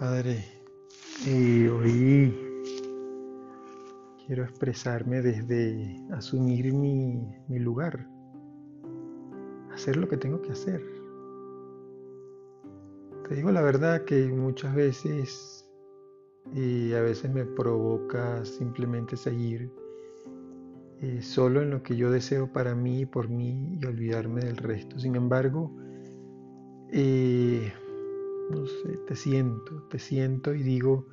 Padre, y hoy quiero expresarme desde asumir mi, mi, lugar, hacer lo que tengo que hacer. Te digo la verdad que muchas veces y a veces me provoca simplemente seguir eh, solo en lo que yo deseo para mí y por mí y olvidarme del resto. Sin embargo, eh, no sé, te siento, te siento y digo,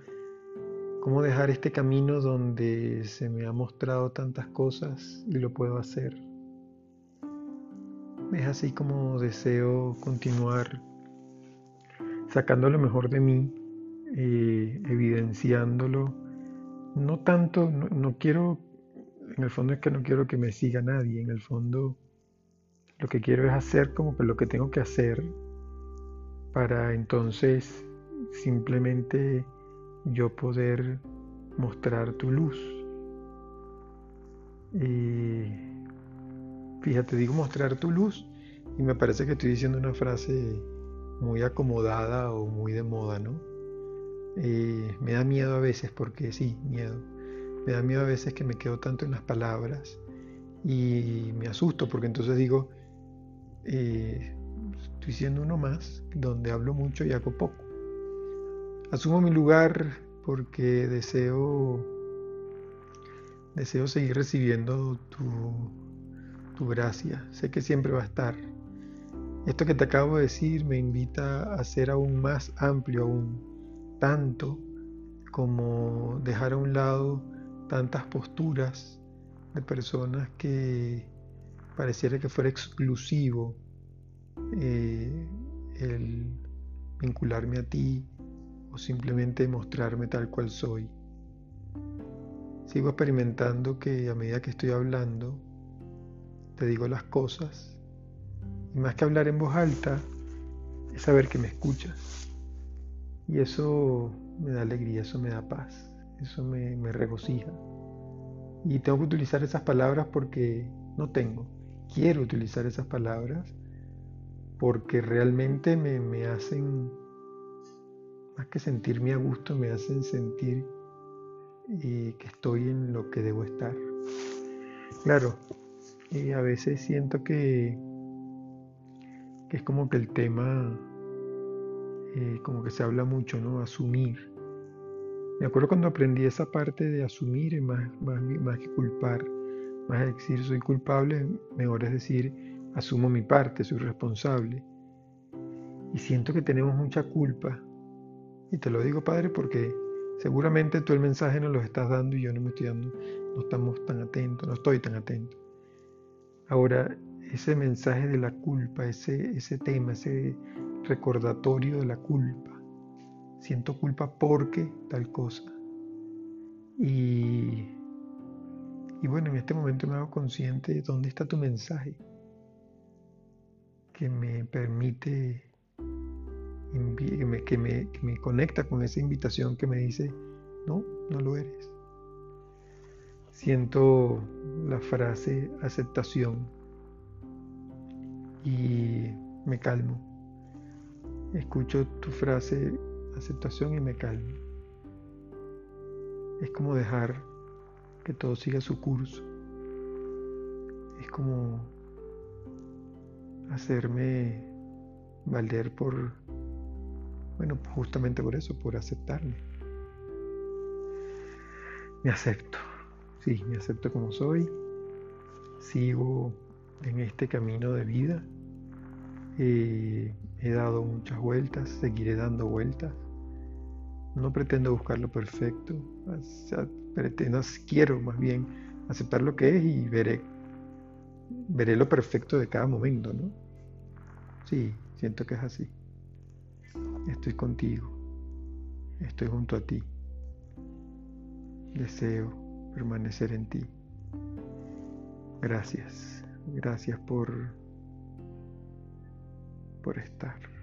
¿cómo dejar este camino donde se me ha mostrado tantas cosas y lo puedo hacer? Es así como deseo continuar sacando lo mejor de mí, eh, evidenciándolo. No tanto, no quiero, en el fondo es que no quiero que me siga nadie, en el fondo lo que quiero es hacer como lo que tengo que hacer para entonces simplemente yo poder mostrar tu luz. Y fíjate, digo mostrar tu luz y me parece que estoy diciendo una frase muy acomodada o muy de moda, ¿no? me da miedo a veces porque sí, miedo. Me da miedo a veces que me quedo tanto en las palabras y me asusto porque entonces digo, eh, estoy siendo uno más, donde hablo mucho y hago poco. Asumo mi lugar porque deseo, deseo seguir recibiendo tu, tu gracia. Sé que siempre va a estar. Esto que te acabo de decir me invita a ser aún más amplio, aún tanto como dejar a un lado tantas posturas de personas que pareciera que fuera exclusivo eh, el vincularme a ti o simplemente mostrarme tal cual soy. Sigo experimentando que a medida que estoy hablando, te digo las cosas y más que hablar en voz alta, es saber que me escuchas. Y eso me da alegría, eso me da paz, eso me, me regocija. Y tengo que utilizar esas palabras porque no tengo. Quiero utilizar esas palabras porque realmente me, hacen, más que sentirme a gusto, me hacen sentir eh, que estoy en lo que debo estar. Claro, y a veces siento que, que es como que el tema, eh, como que se habla mucho, ¿no? Asumir. Me acuerdo cuando aprendí esa parte de asumir, más, más, más que culpar, más decir soy culpable, mejor es decir asumo mi parte, soy responsable. Y siento que tenemos mucha culpa. Y te lo digo, Padre, porque seguramente tú el mensaje nos lo estás dando y yo no me estoy dando, no estamos tan atentos, no estoy tan atento. Ahora, ese mensaje de la culpa, ese, ese tema, ese recordatorio de la culpa. Siento culpa porque tal cosa. Y, y bueno, en este momento me hago consciente de dónde está tu mensaje que me permite, que me, que me, conecta con esa invitación que me dice, no, no lo eres. Siento la frase aceptación y me calmo. Escucho tu frase aceptación y me calmo. Es como dejar que todo siga su curso. Es como hacerme valer por, bueno, justamente por eso, por aceptarme. Me acepto, sí, me acepto como soy, sigo en este camino de vida, he dado muchas vueltas, seguiré dando vueltas, no pretendo buscar lo perfecto, pretendo, quiero más bien aceptar lo que es y veré veré lo perfecto de cada momento, ¿no? Sí, siento que es así. Estoy contigo. Estoy junto a ti. Deseo permanecer en ti. Gracias. Gracias por por estar.